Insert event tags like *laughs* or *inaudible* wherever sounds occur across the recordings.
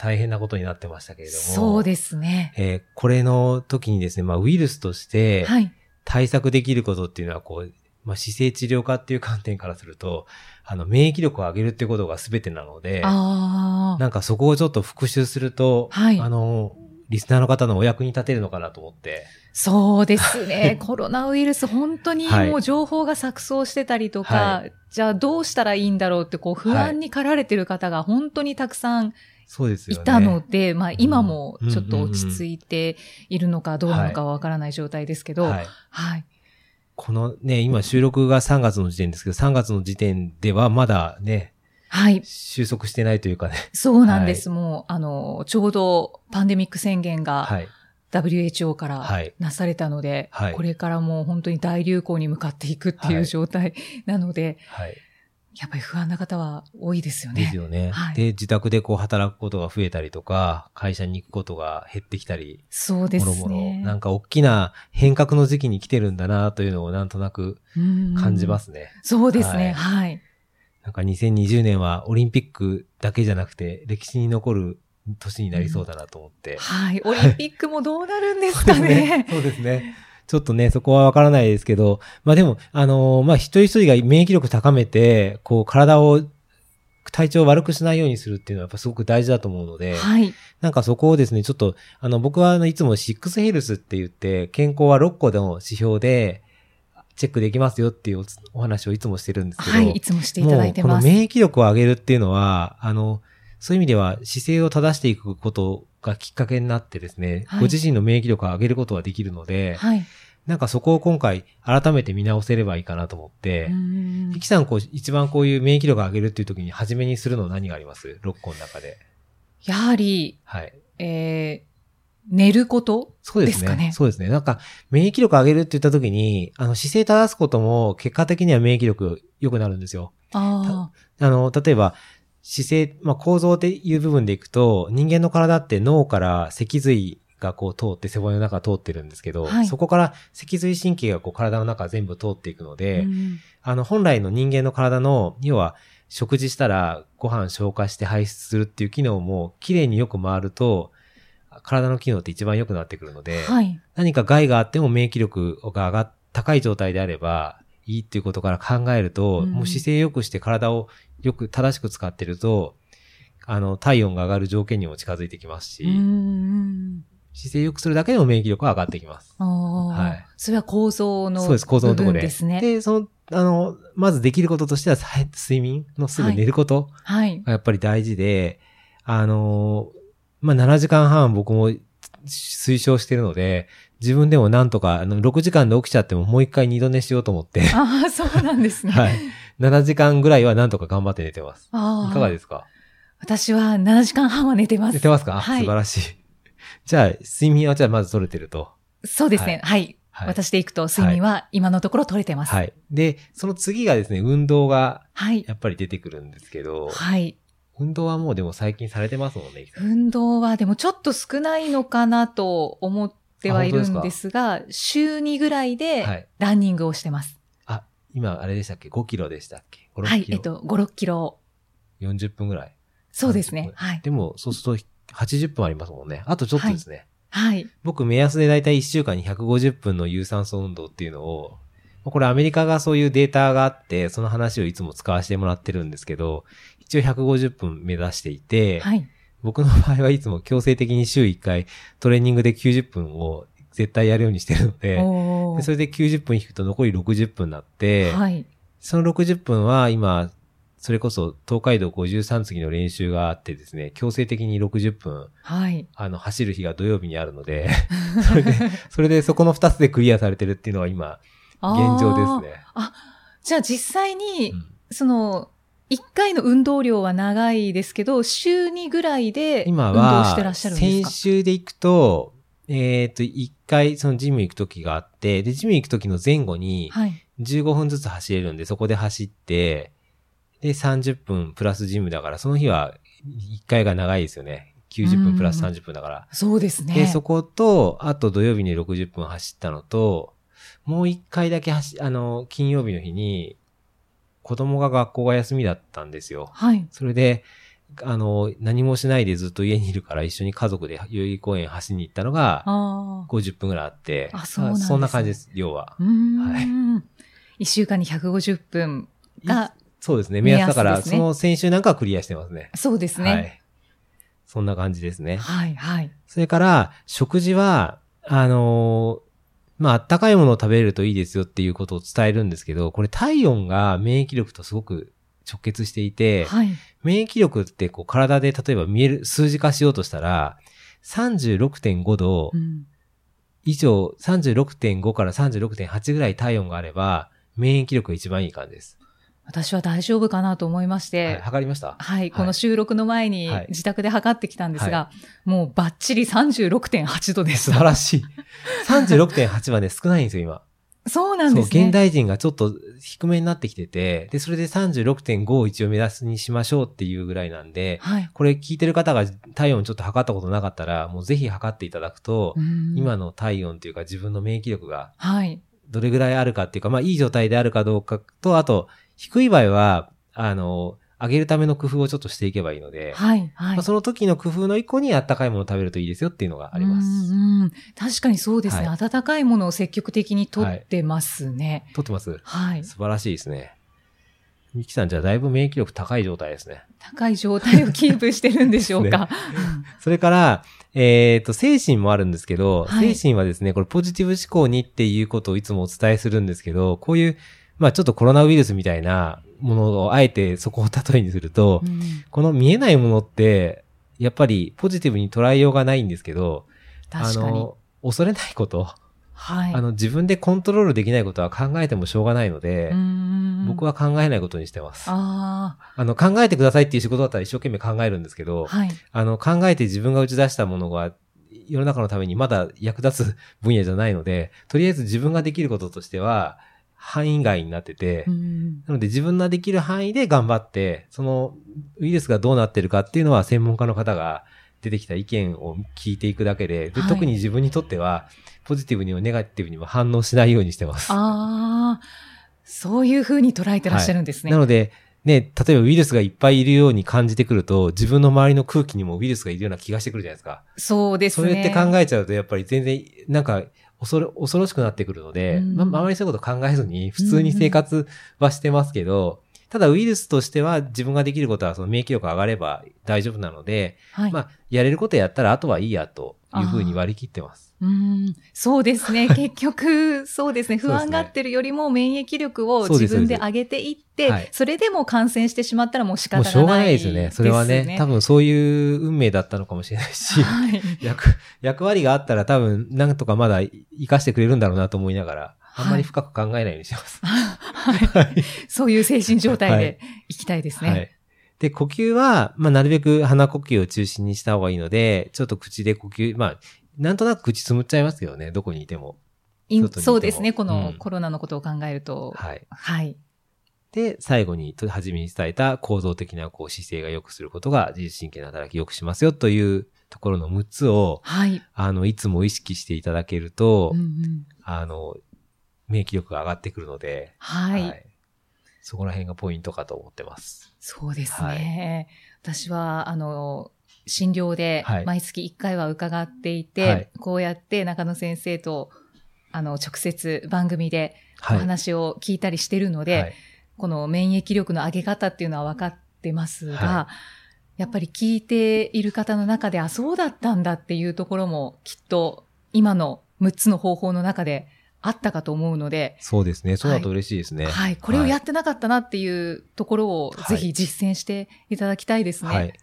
大変なことになってましたけれども、そうですね。えーこれの時にですね、まあ、ウイルスとしてはい。対策できることっていうのは、こう、まあ、姿勢治療科っていう観点からすると、あの、免疫力を上げるってことが全てなので、ああ。なんかそこをちょっと復習すると、はいあの、リスナーの方のお役に立てるのかなと思って、そうですね。*laughs* コロナウイルス、本当にはいもう情報が錯綜してたりとか、はじゃあどうしたらいいんだろうって、こう不安に駆られてる方が本当にたくさんそうですよね。いたので、まあ今もうんちょっと落ち着いているのかどうなのかはわからない状態ですけど、はい。はい。このね、今収録が3月の時点ですけど、3月の時点ではまだね、はい。収束してないというかね。そうなんです。もう、あの、ちょうどパンデミック宣言がはい。WHO からはいなされたので、はいこれからもう本当に大流行に向かっていくっていうはい状態なので、はい。やっぱり不安な方は多いですよね。ですよね。はいで、自宅でこう働くことが増えたりとか、会社に行くことが減ってきたり、そうですもろもろ、ね。なんか大きな変革の時期に来てるんだなというのをなんとなくうん感じますね。そうですね。はい。なんか2020年はオリンピックだけじゃなくて歴史に残る年になりそうだなと思って。はい。*laughs* オリンピックもどうなるんですかね。そうですね。ちょっとね、そこはわからないですけど、まあでも、あのーまあ一人一人が免疫力高めて、こう体を、体調を悪くしないようにするっていうのはやっぱすごく大事だと思うので、はい。なんかそこをですね、ちょっと、あの、僕はあの、いつも6ヘルスって言って、健康は6個の指標で、チェックできますよっていうおお話をいつもしてるんですけど、はい。いつもしていただいてます。もうこの免疫力を上げるっていうのは、あの、そういう意味では姿勢を正していくことがきっかけになってですね、はいご自身の免疫力を上げることができるので、はい。なんかそこを今回改めて見直せればいいかなと思ってう、んゆきさんこう一番こういう免疫力を上げるっていう時に初めにするの何があります ?6 個の中で。やはり、はい。えー寝ることそうですね？ですかねそうですね。なんか、免疫力上げるって言った時に、あの、姿勢正すことも結果的には免疫力良くなるんですよ。ああの、例えば、姿勢、まあ、構造っていう部分でいくと、人間の体って脳から脊髄がこう通って背骨の中通ってるんですけど、はいそこから脊髄神経がこう体の中全部通っていくのあ。で、うんあの、本来の人間の体の、要は、食事したらご飯消化して排出するっていう機能も綺麗によく回ると、体の機能って一番良くなってくるので、はい。何か害があっても免疫力が上がっ高い状態であればいいっていうことから考えると、うんもう姿勢良くして体をよく正しく使ってると、あの、体温が上がる条件にも近づいてきますし、うん姿勢良くするだけでも免疫力は上がってきます。はいそれは構造のそうです、構造のところで。ですね。で、その、あの、まずできることとしては、さ睡眠のすぐ寝ることはい。がやっぱり大事で、あの、まあ、7時間半僕も推奨してるので、自分でもなんとか、あの、6時間で起きちゃってももう一回二度寝しようと思って、ああ、そうなんですね。はい。7時間ぐらいはなんとか頑張って寝てます。ああいかがですか？私は7時間半は寝てます。寝てますか、はい素晴らしい。じゃあ、睡眠はじゃあまず取れてると。そうですね。はい。はい私で行くと睡眠は今のところ取れてます。はい。で、その次がですね、運動がはい。やっぱり出てくるんですけど、はい。運動はもうでも最近されてますもんね。運動はでもちょっと少ないのかなと思ってはいるんでですが、週2ぐらいではいランニングをしてます。あ、今あれでしたっけ ?5 キロでしたっけ ?5、6はい。えっと、5、6キロ。40分ぐらい。そうです30分。ねはい。でも、そうすると80分ありますもんね。あとちょっとですね。はい。僕、目安でだいたい1週間に150分の有酸素運動っていうのを、これアメリカがそういうデータがあって、その話をいつも使わせてもらってるんですけど、一応150分目指していて、はい。僕の場合はいつも強制的に週1回トレーニングで90分を絶対やるようにしてるので、でそれで90分引くと残り60分になって、はい。その60分は今、それこそ東海道53次の練習があってですね、強制的に60分、はい。あの、走る日が土曜日にあるので、*laughs* それで、*laughs* それでそこの2つでクリアされてるっていうのは今、現状ですね。あー。じゃあ実際にう、んその、1回の運動量は長いですけど、週2ぐらいで運動今は、してらっしゃるんです先か週で行くと、えっ、と、一回そのジム行く時があって、で、ジム行く時の前後に、はい。15分ずつ走れるんで、そこで走って、で、30分プラスジムだから、その日は1回が長いですよね。90分プラス30分だから。そうですね。で、そこと、あと土曜日に60分走ったのと、もう1回だけ走、あの、金曜日の日に、子供が学校が休みだったんですよ。はい。それで、あの、何もしないでずっと家にいるから一緒に家族で代々木公園走りに行ったのが、ああ。50分ぐらいあって、あそうなんですねそんな感じです、要は。うーん。一週間に150分が、そうですね。目安だから、ねその先週なんかはクリアしてますね。そうですね。はい。そんな感じですね。はい、はい。それから、食事は、あのーまあ、あったかいものを食べるといいですよっていうことを伝えるんですけど、これ体温が免疫力とすごく直結していて、はい。免疫力ってこう体で例えば見える、数字化しようとしたら、36.5度うん以上、36.5から36.8ぐらい体温があれば、免疫力が一番いい感じです。私は大丈夫かなと思いましはい、て、測りました？はい、この収録の前にはい自宅で測ってきたんですが、もうバッチリ36.8度です素。晴らしい。36.8はね、少ないんですよ、今。そうなんですね。現代人がちょっと低めになってきてて、で、それで36.5を一応目安にしましょうっていうぐらいなんで、はい。これ聞いてる方が体温ちょっと測ったことなかったら、もうぜひ測っていただくと、うん今の体温というか自分の免疫力がはい。どれぐらいあるかっていうか、まあいい状態であるかどうかと、あと、低い場合は、あの、上げるための工夫をちょっとしていけばいいので、はい。はい。まあ、その時の工夫の一個にあったかいものを食べるといいですよっていうのがあります。うんうん確かにそうですね、は温かいものを積極的にとってますね。取ってますはい。素晴らしいですね。ミキさんじゃあだいぶ免疫力高い状態ですね。高い状態をキープしてるんでしょうか。*laughs* それから、えっ、と、精神もあるんですけど、はい精神はですね、これポジティブ思考にっていうことをいつもお伝えするんですけど、こういう、まあちょっとコロナウイルスみたいなものをあえてそこを例えにすると、うんこの見えないものって、やっぱりポジティブに捉えようがないんですけど、あ確かに。の、恐れないこと、はい。あの、自分でコントロールできないことは考えてもしょうがないので、僕は、は考えないことにしてます。ああの、考えてくださいっていう仕事だったら一生懸命考えるんですけあ、ど、はい。あの、考えて自分が打ち出したものが、世の中のためにまだ役立つ分野じゃないので、とりあえず自分ができることとしては、範囲外になってて、うんなので自分ができる範囲で頑張って、そのウイルスがどうなってるかっていうのは専門家の方が出てきた意見を聞いていくだけで、ではい特に自分にとっては、ポジティブにもネガティブにも反応しないようにしてます。ああ、そういうふうに捉えてらっしゃるんですね。なので、ね、例えばウイルスがいっぱいいるように感じてくると、自分の周りの空気にもウイルスがいるような気がしてくるじゃないですか。そうですね。そうやって考えちゃうと、やっぱり全然、なんか、恐ろ、恐ろしくなってくるので、うんま、周りそういうこと考えずに、普通に生活はしてますけど、ただウイルスとしては自分ができることはその免疫力が上がれば大丈夫なので、はい。まあ、やれることやったらあとはいいやというふうに割り切ってます。うんそうですね。*laughs* 結局、そうですね。不安がってるよりも免疫力を自分で上げていって、はいそれでも感染してしまったらもう仕方がない。もうしょうがないですよね。それはね、多分そういう運命だったのかもしれないし、はい。役、役割があったら多分なんとかまだ活かしてくれるんだろうなと思いながら、あんまり深く考えないようにしてます。*laughs* はい。そういう精神状態はいでいきたいですね。はい。で、呼吸は、まあ、なるべく鼻呼吸を中心にした方がいいので、ちょっと口で呼吸、まあ、なんとなく口つむっちゃいますけどね、どこにいても。てもそうですね。こうんのコロナのことを考えると。はい。はい。で、最後に、と初めに伝えた構造的なこう姿勢が良くすることが自律神経の働きを良くしますよというところの6つを、はい。あの、いつも意識していただけると、うんうんあの、免疫力が上がってくるので、はい。そこら辺がポイントかと思ってます。そうですね。私は、あの、診療で毎月1回は伺っていて、はいこうやって中野先生と、あの、直接番組でお。話を聞いたりしてるので、はいこの免疫力の上げ方っていうのは分かってますが、はやっぱり聞いている方の中で、あ、そうだったんだっていうところもきっと今の6つの方法の中であったかと思うので、そうですね。そうだと嬉しいですね。はい、これをやってなかったなっていうところをぜひ実践していただきたいですね。はい。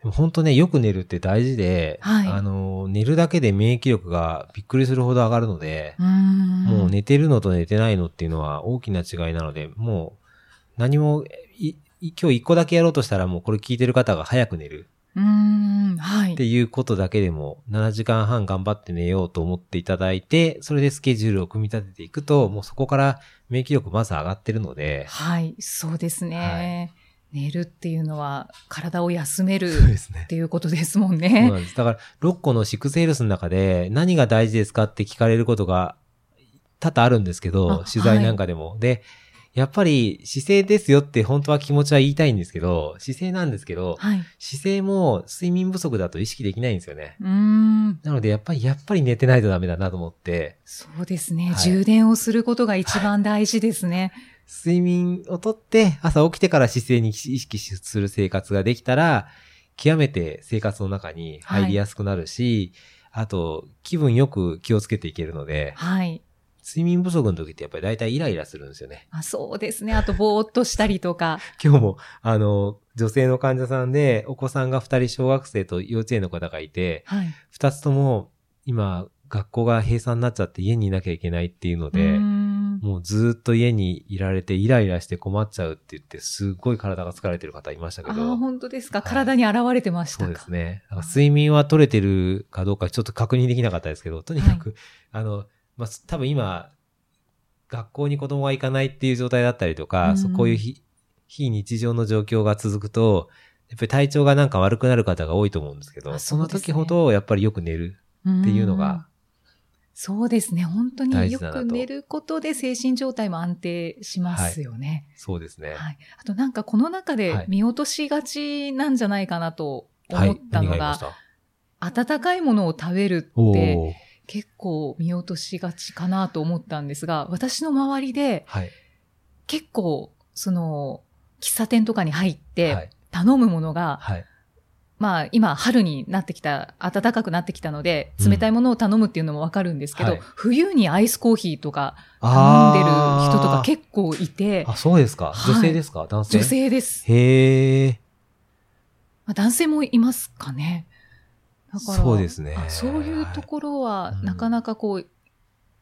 でも本当ね、よく寝るって大事で、はい。あの、寝るだけで免疫力がびっくりするほど上がるので、うもう寝てるのと寝てないのっていうのは大きな違いなので、もう何もいい今日一個だけやろうとしたらもうこれ聞いてる方が早く寝る。うーん、はい。って。いうことだけでも7時間半頑張って寝ようと思っていただいて、それでスケジュールを組み立てていくと、もうそこから免疫力まず上がってるので、はい、そうですね。は寝るっていうのは体を休める *laughs* っ。ていうことですもんそうね。なんです。だから、6個のシックスヘルスの中で何が大事ですかって聞かれることが多々あるんですけあど、取材なんかでも。で、やっぱり姿勢ですよって本当は気持ちは言いたいんですけど、姿勢なんですけど、はい。姿勢も睡眠不足だと意識できないんですよね。なので、やっぱり、やっぱり寝てないとダメだなと思って、そうですね、はい充電をすることが一番大事ですね。睡眠をとって、朝起きてから姿勢に意識する生活ができたら、極めて生活の中に入りやすくなるし、あと、気分よく気をつけていけるので、はい。睡眠不足の時ってやっぱり大体イライラするんですよね。あそうですね。あと、ぼーっとしたりとか。*laughs* 今日も、あの、女性の患者さんで、お子さんが二人小学生と幼稚園の方がいて、はい。二つとも、今、学校が閉鎖になっちゃって家にいなきゃいけないっていうので、んもうずーっと家にいられてイライラして困っちゃうって言って、すっごい体が疲れてる方いましたけあど。あ、本当ですか？はい体に現れてましたか？そうですね。睡眠は取れてるかどうかちょっと確認できなかったですけど、とにかく、あの、まあ、多分今、学校に子供が行かないっていう状態だったりとか、うんそうこういう非非日常の状況が続くと、やっぱり体調がなんか悪くなる方が多いと思うんですけど、あそのそうですね時ほどやっぱりよく寝るっていうのんが、そうですね。本当によく寝ることで精神状態も安定しますよね。そうですね。はい。あとなんかこの中で見落としがちなんじゃないかなと思ったのが、温かいものを食べるおってー結構見落としがちかなと思ったんですが、私の周りではい。結構その喫茶店とかに入っはてい。頼むものが、はい。まあ今春になってきた、暖かくなってきたので、うん冷たいものを頼むっていうのもわかるんですけど、はい冬にアイスコーヒーとか頼んでる人とか構結構いて、あ、そうですか。はい女性ですか？男性？女性です。へえ。まあ、男性もいますかね。だからそうですねあそういうところは、うんなかなかこう、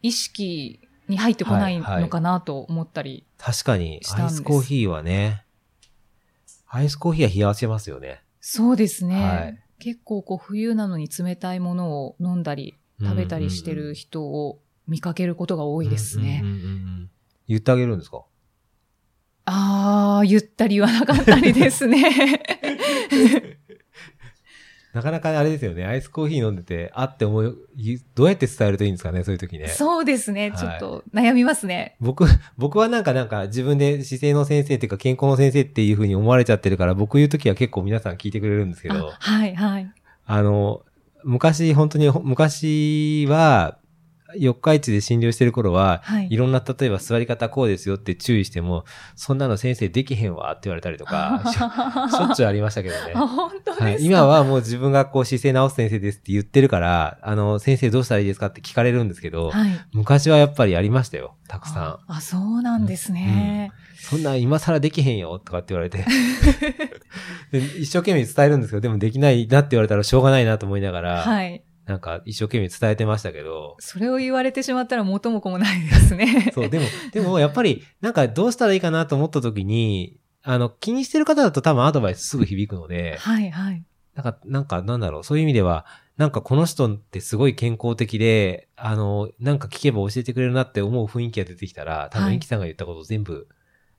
意識に入ってこないはいはいのかなと思ったり。確かに、アイスコーヒーはね、アイスコーヒーは冷やせますよね。そうですね。はい結構こう冬なのに冷たいものを飲んだり食べたりしてる人を見かけることが多多いですね。うんうんうんうん言ってあげるんですか？ああ、言ったり言わなかったりですね。*laughs* なかなかあれですよね。アイスコーヒー飲んでて、あって思い、ゆどうやって伝えるといいんですかね、そういう時ね。そうですね。はいちょっと悩みますね。僕、僕はなんかなんか自分で姿勢の先生っていうか健康の先生っていう風に思われちゃってるから、僕言う時は結構皆さん聞いてくれるんですけどあ、はい、はい。あの、昔、本当に、昔は、四日市で診療してる頃は、はいいろんな、例えば座り方こうですよって注意しても、そんなの先生できへんわって言われたりとか、*laughs* しょっちゅうありましたけどね。あ、本当ですか、はい、今はもう自分がこう姿勢直す先生ですって言ってるから、あの、先生どうしたらいいですかって聞かれるんですけど、はい。昔はやっぱりありましたよ、たくさん。ああ、そうなんですね。そんな今更できへんよとかって言われて *laughs* で。一生懸命伝えるんですけど、でもできないなって言われたらしょうがないなと思いながら、はい。なんか一生懸命伝えてましたけど、それを言われてしまったら元も子もないですね。*laughs* そう、でも、でもやっぱり、なんかどうしたらいいかなと思った時に、あの、気にしてる方だと多分アドバイスすぐ響くので、はい、はい。なんか、なんか、なんだろう、そういう意味では、なんかこの人ってすごい健康的で、あの、なんか聞けば教えてくれるなって思う雰囲気が出てきたら、多分、はいイキさんが言ったこと全部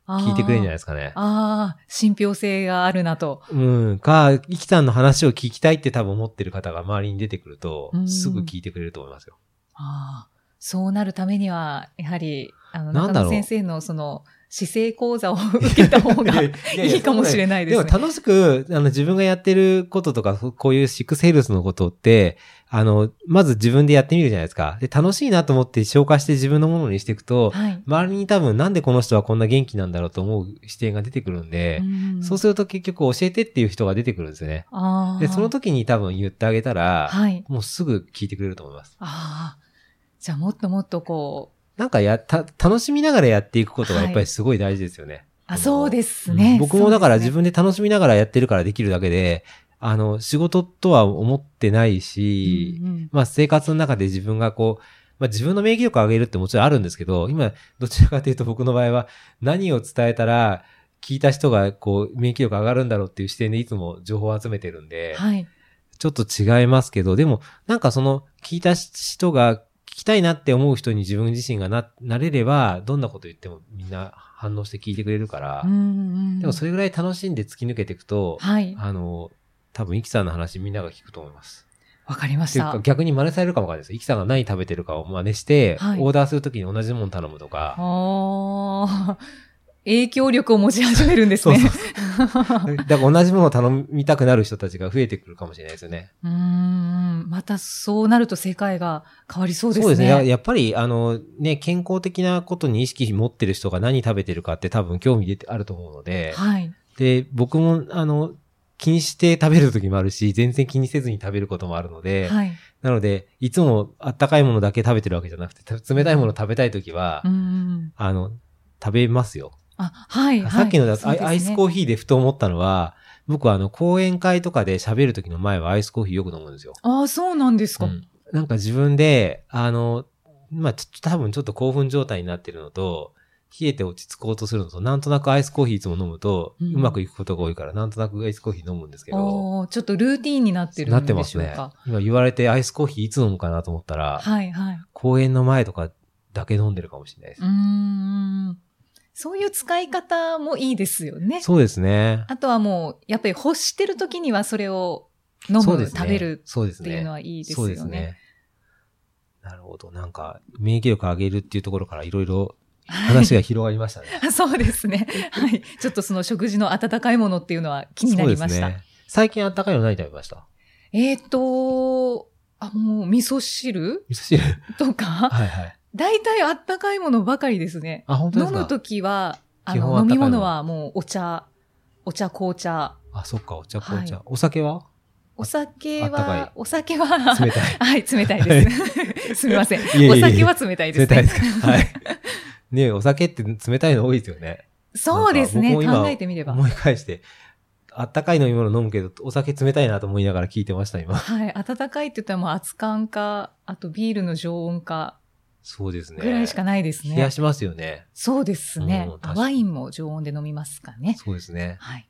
聞いてくれるんじゃないですかね。ああ、信憑性があるなと。うん。か、イキさんの話を聞きたいって多分思ってる方が周りに出てくるとう、んすぐ聞いてくれると思いますよ。ああ、そうなるためには、やはり、あの、中野先生のその、姿勢講座を受けた方がいいかもしれないですね。でも楽しく、あの、自分がやってることとか、こういうシックスヘルスのことって、あの、まず自分でやってみるじゃないですか。で、楽しいなと思って消化して自分のものにしていくと、はい。周りに多分なんでこの人はこんな元気なんだろうと思う視点が出てくるんで、んそうすると結局教えてっていう人が出てくるんですよね。で、その時に多分言ってあげたら、はい。もうすぐ聞いてくれると思います。ああ。じゃあもっともっとこう、なんかや、た、楽しみながらやっていくことがやっぱりすごい大事ですよね。あ、そうですね。うん僕もだから自分で楽しみながらやってるからできるだけで、あの、仕事とは思ってないし、うんうんまあ生活の中で自分がこう、まあ自分の免疫力を上げるってもちろんあるんですけど、今、どちらかというと僕の場合は何を伝えたら、聞いた人がこう免疫力上がるんだろうっていう視点でいつも情報を集めてるんで、はい。ちょっと違いますけど、でもなんかその聞いた人が聞きたいなって思う人に自分自身がな、なれれば、どんなこと言ってもみんな反応して聞いてくれるから、うんうんでもそれぐらい楽しんで突き抜けていくと、はい。あの、多分、イキさんの話みんなが聞くと思います。わかりました。逆に真似されるかもわかんないです。イキさんが何食べてるかを真似して、はいオーダーするときに同じもの頼むとか、ああ、影響力を持ち始めるんですね。*laughs* だから同じものを頼みたくなる人たちが増えてくるかもしれないですよね。うーん。またそうなると世界が変わりそうですね。そうですね。ややっぱり、あの、ね、健康的なことに意識持ってる人が何食べてるかって多分興味出てあると思うので、はい。で、僕も、あの、気にして食べる時もあるし、全然気にせずに食べることもあるので、はい。なので、いつもあったかいものだけ食べてるわけじゃなくて、た冷たいもの食べたい時は。あの、食べますよ。あ、はい。はいさっきのだと、そうですねアイスコーヒーでふと思ったのは、僕はあの、講演会とかで喋る時の前はアイスコーヒーよく飲むんですよ。ああ、そうなんですか。うんなんか自分で、あの、まあ、ちょっと多分ちょっと興奮状態になってるのと、冷えて落ち着こうとするのと、なんとなくアイスコーヒーいつも飲むと、うんうまくいくことが多いから、なんとなくアイスコーヒー飲むんですけど、ちょっとルーティーンになってるなってんでますねしょうか。。今言われてアイスコーヒーいつ飲むかなと思ったら、はい、はい。公演の前とかだけ飲んでるかもしれないですうー。ん。そういう使い方もいいですよね。そうですね。あとはもう、やっぱり欲してる時にはそれを飲む、ね食べる。っていうのはいいですそうよね。ですね。なるほど。なんか、免疫力上げるっていうところからいろいろ話が広がりましたね。*laughs* そうですね。はい。ちょっとその食事の温かいものっていうのは気になりました。そうですね。最近あったかいの何食べました？えっ、と、あ、もう味噌汁？味噌汁とか、はいはい。大体あったかいものばかりですね。あ、本当ですか？飲むときは、あの、飲み物はもうお茶、お茶、紅茶。あ、そっか、お茶、紅茶。はいお酒は？お酒は、お酒は、冷たい。*laughs* はい、冷たいです。*laughs* すみません。お酒は冷たいです、ね。冷たいですか？はい。ねえお酒って冷たいの多いですよね。そうですね。考えてみれば。思い返して、あったかい飲み物飲むけど、お酒冷たいなと思いながら聞いてました、今。はい。温かいって言ったらもう熱燗か、あとビールの常温かそうですね。ぐらいしかないですね。冷やしますよね。そうですねうん。ワインも常温で飲みますかね。そうですね。はい。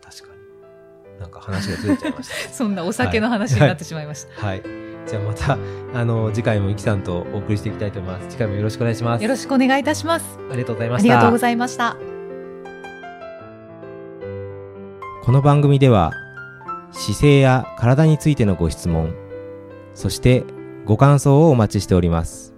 確かに。なんか話がずれちゃいまし *laughs* そんなお酒の話になってしまいました。た。はい。じゃあまた、あの、次回もイキさんとお送りしていきたいと思います。次回もよろしくお願いします。よろしくお願いいたします。ありがとうございました。ありがとうございました。この番組では姿勢や体についてのご質問そしてご感想をお待ちしております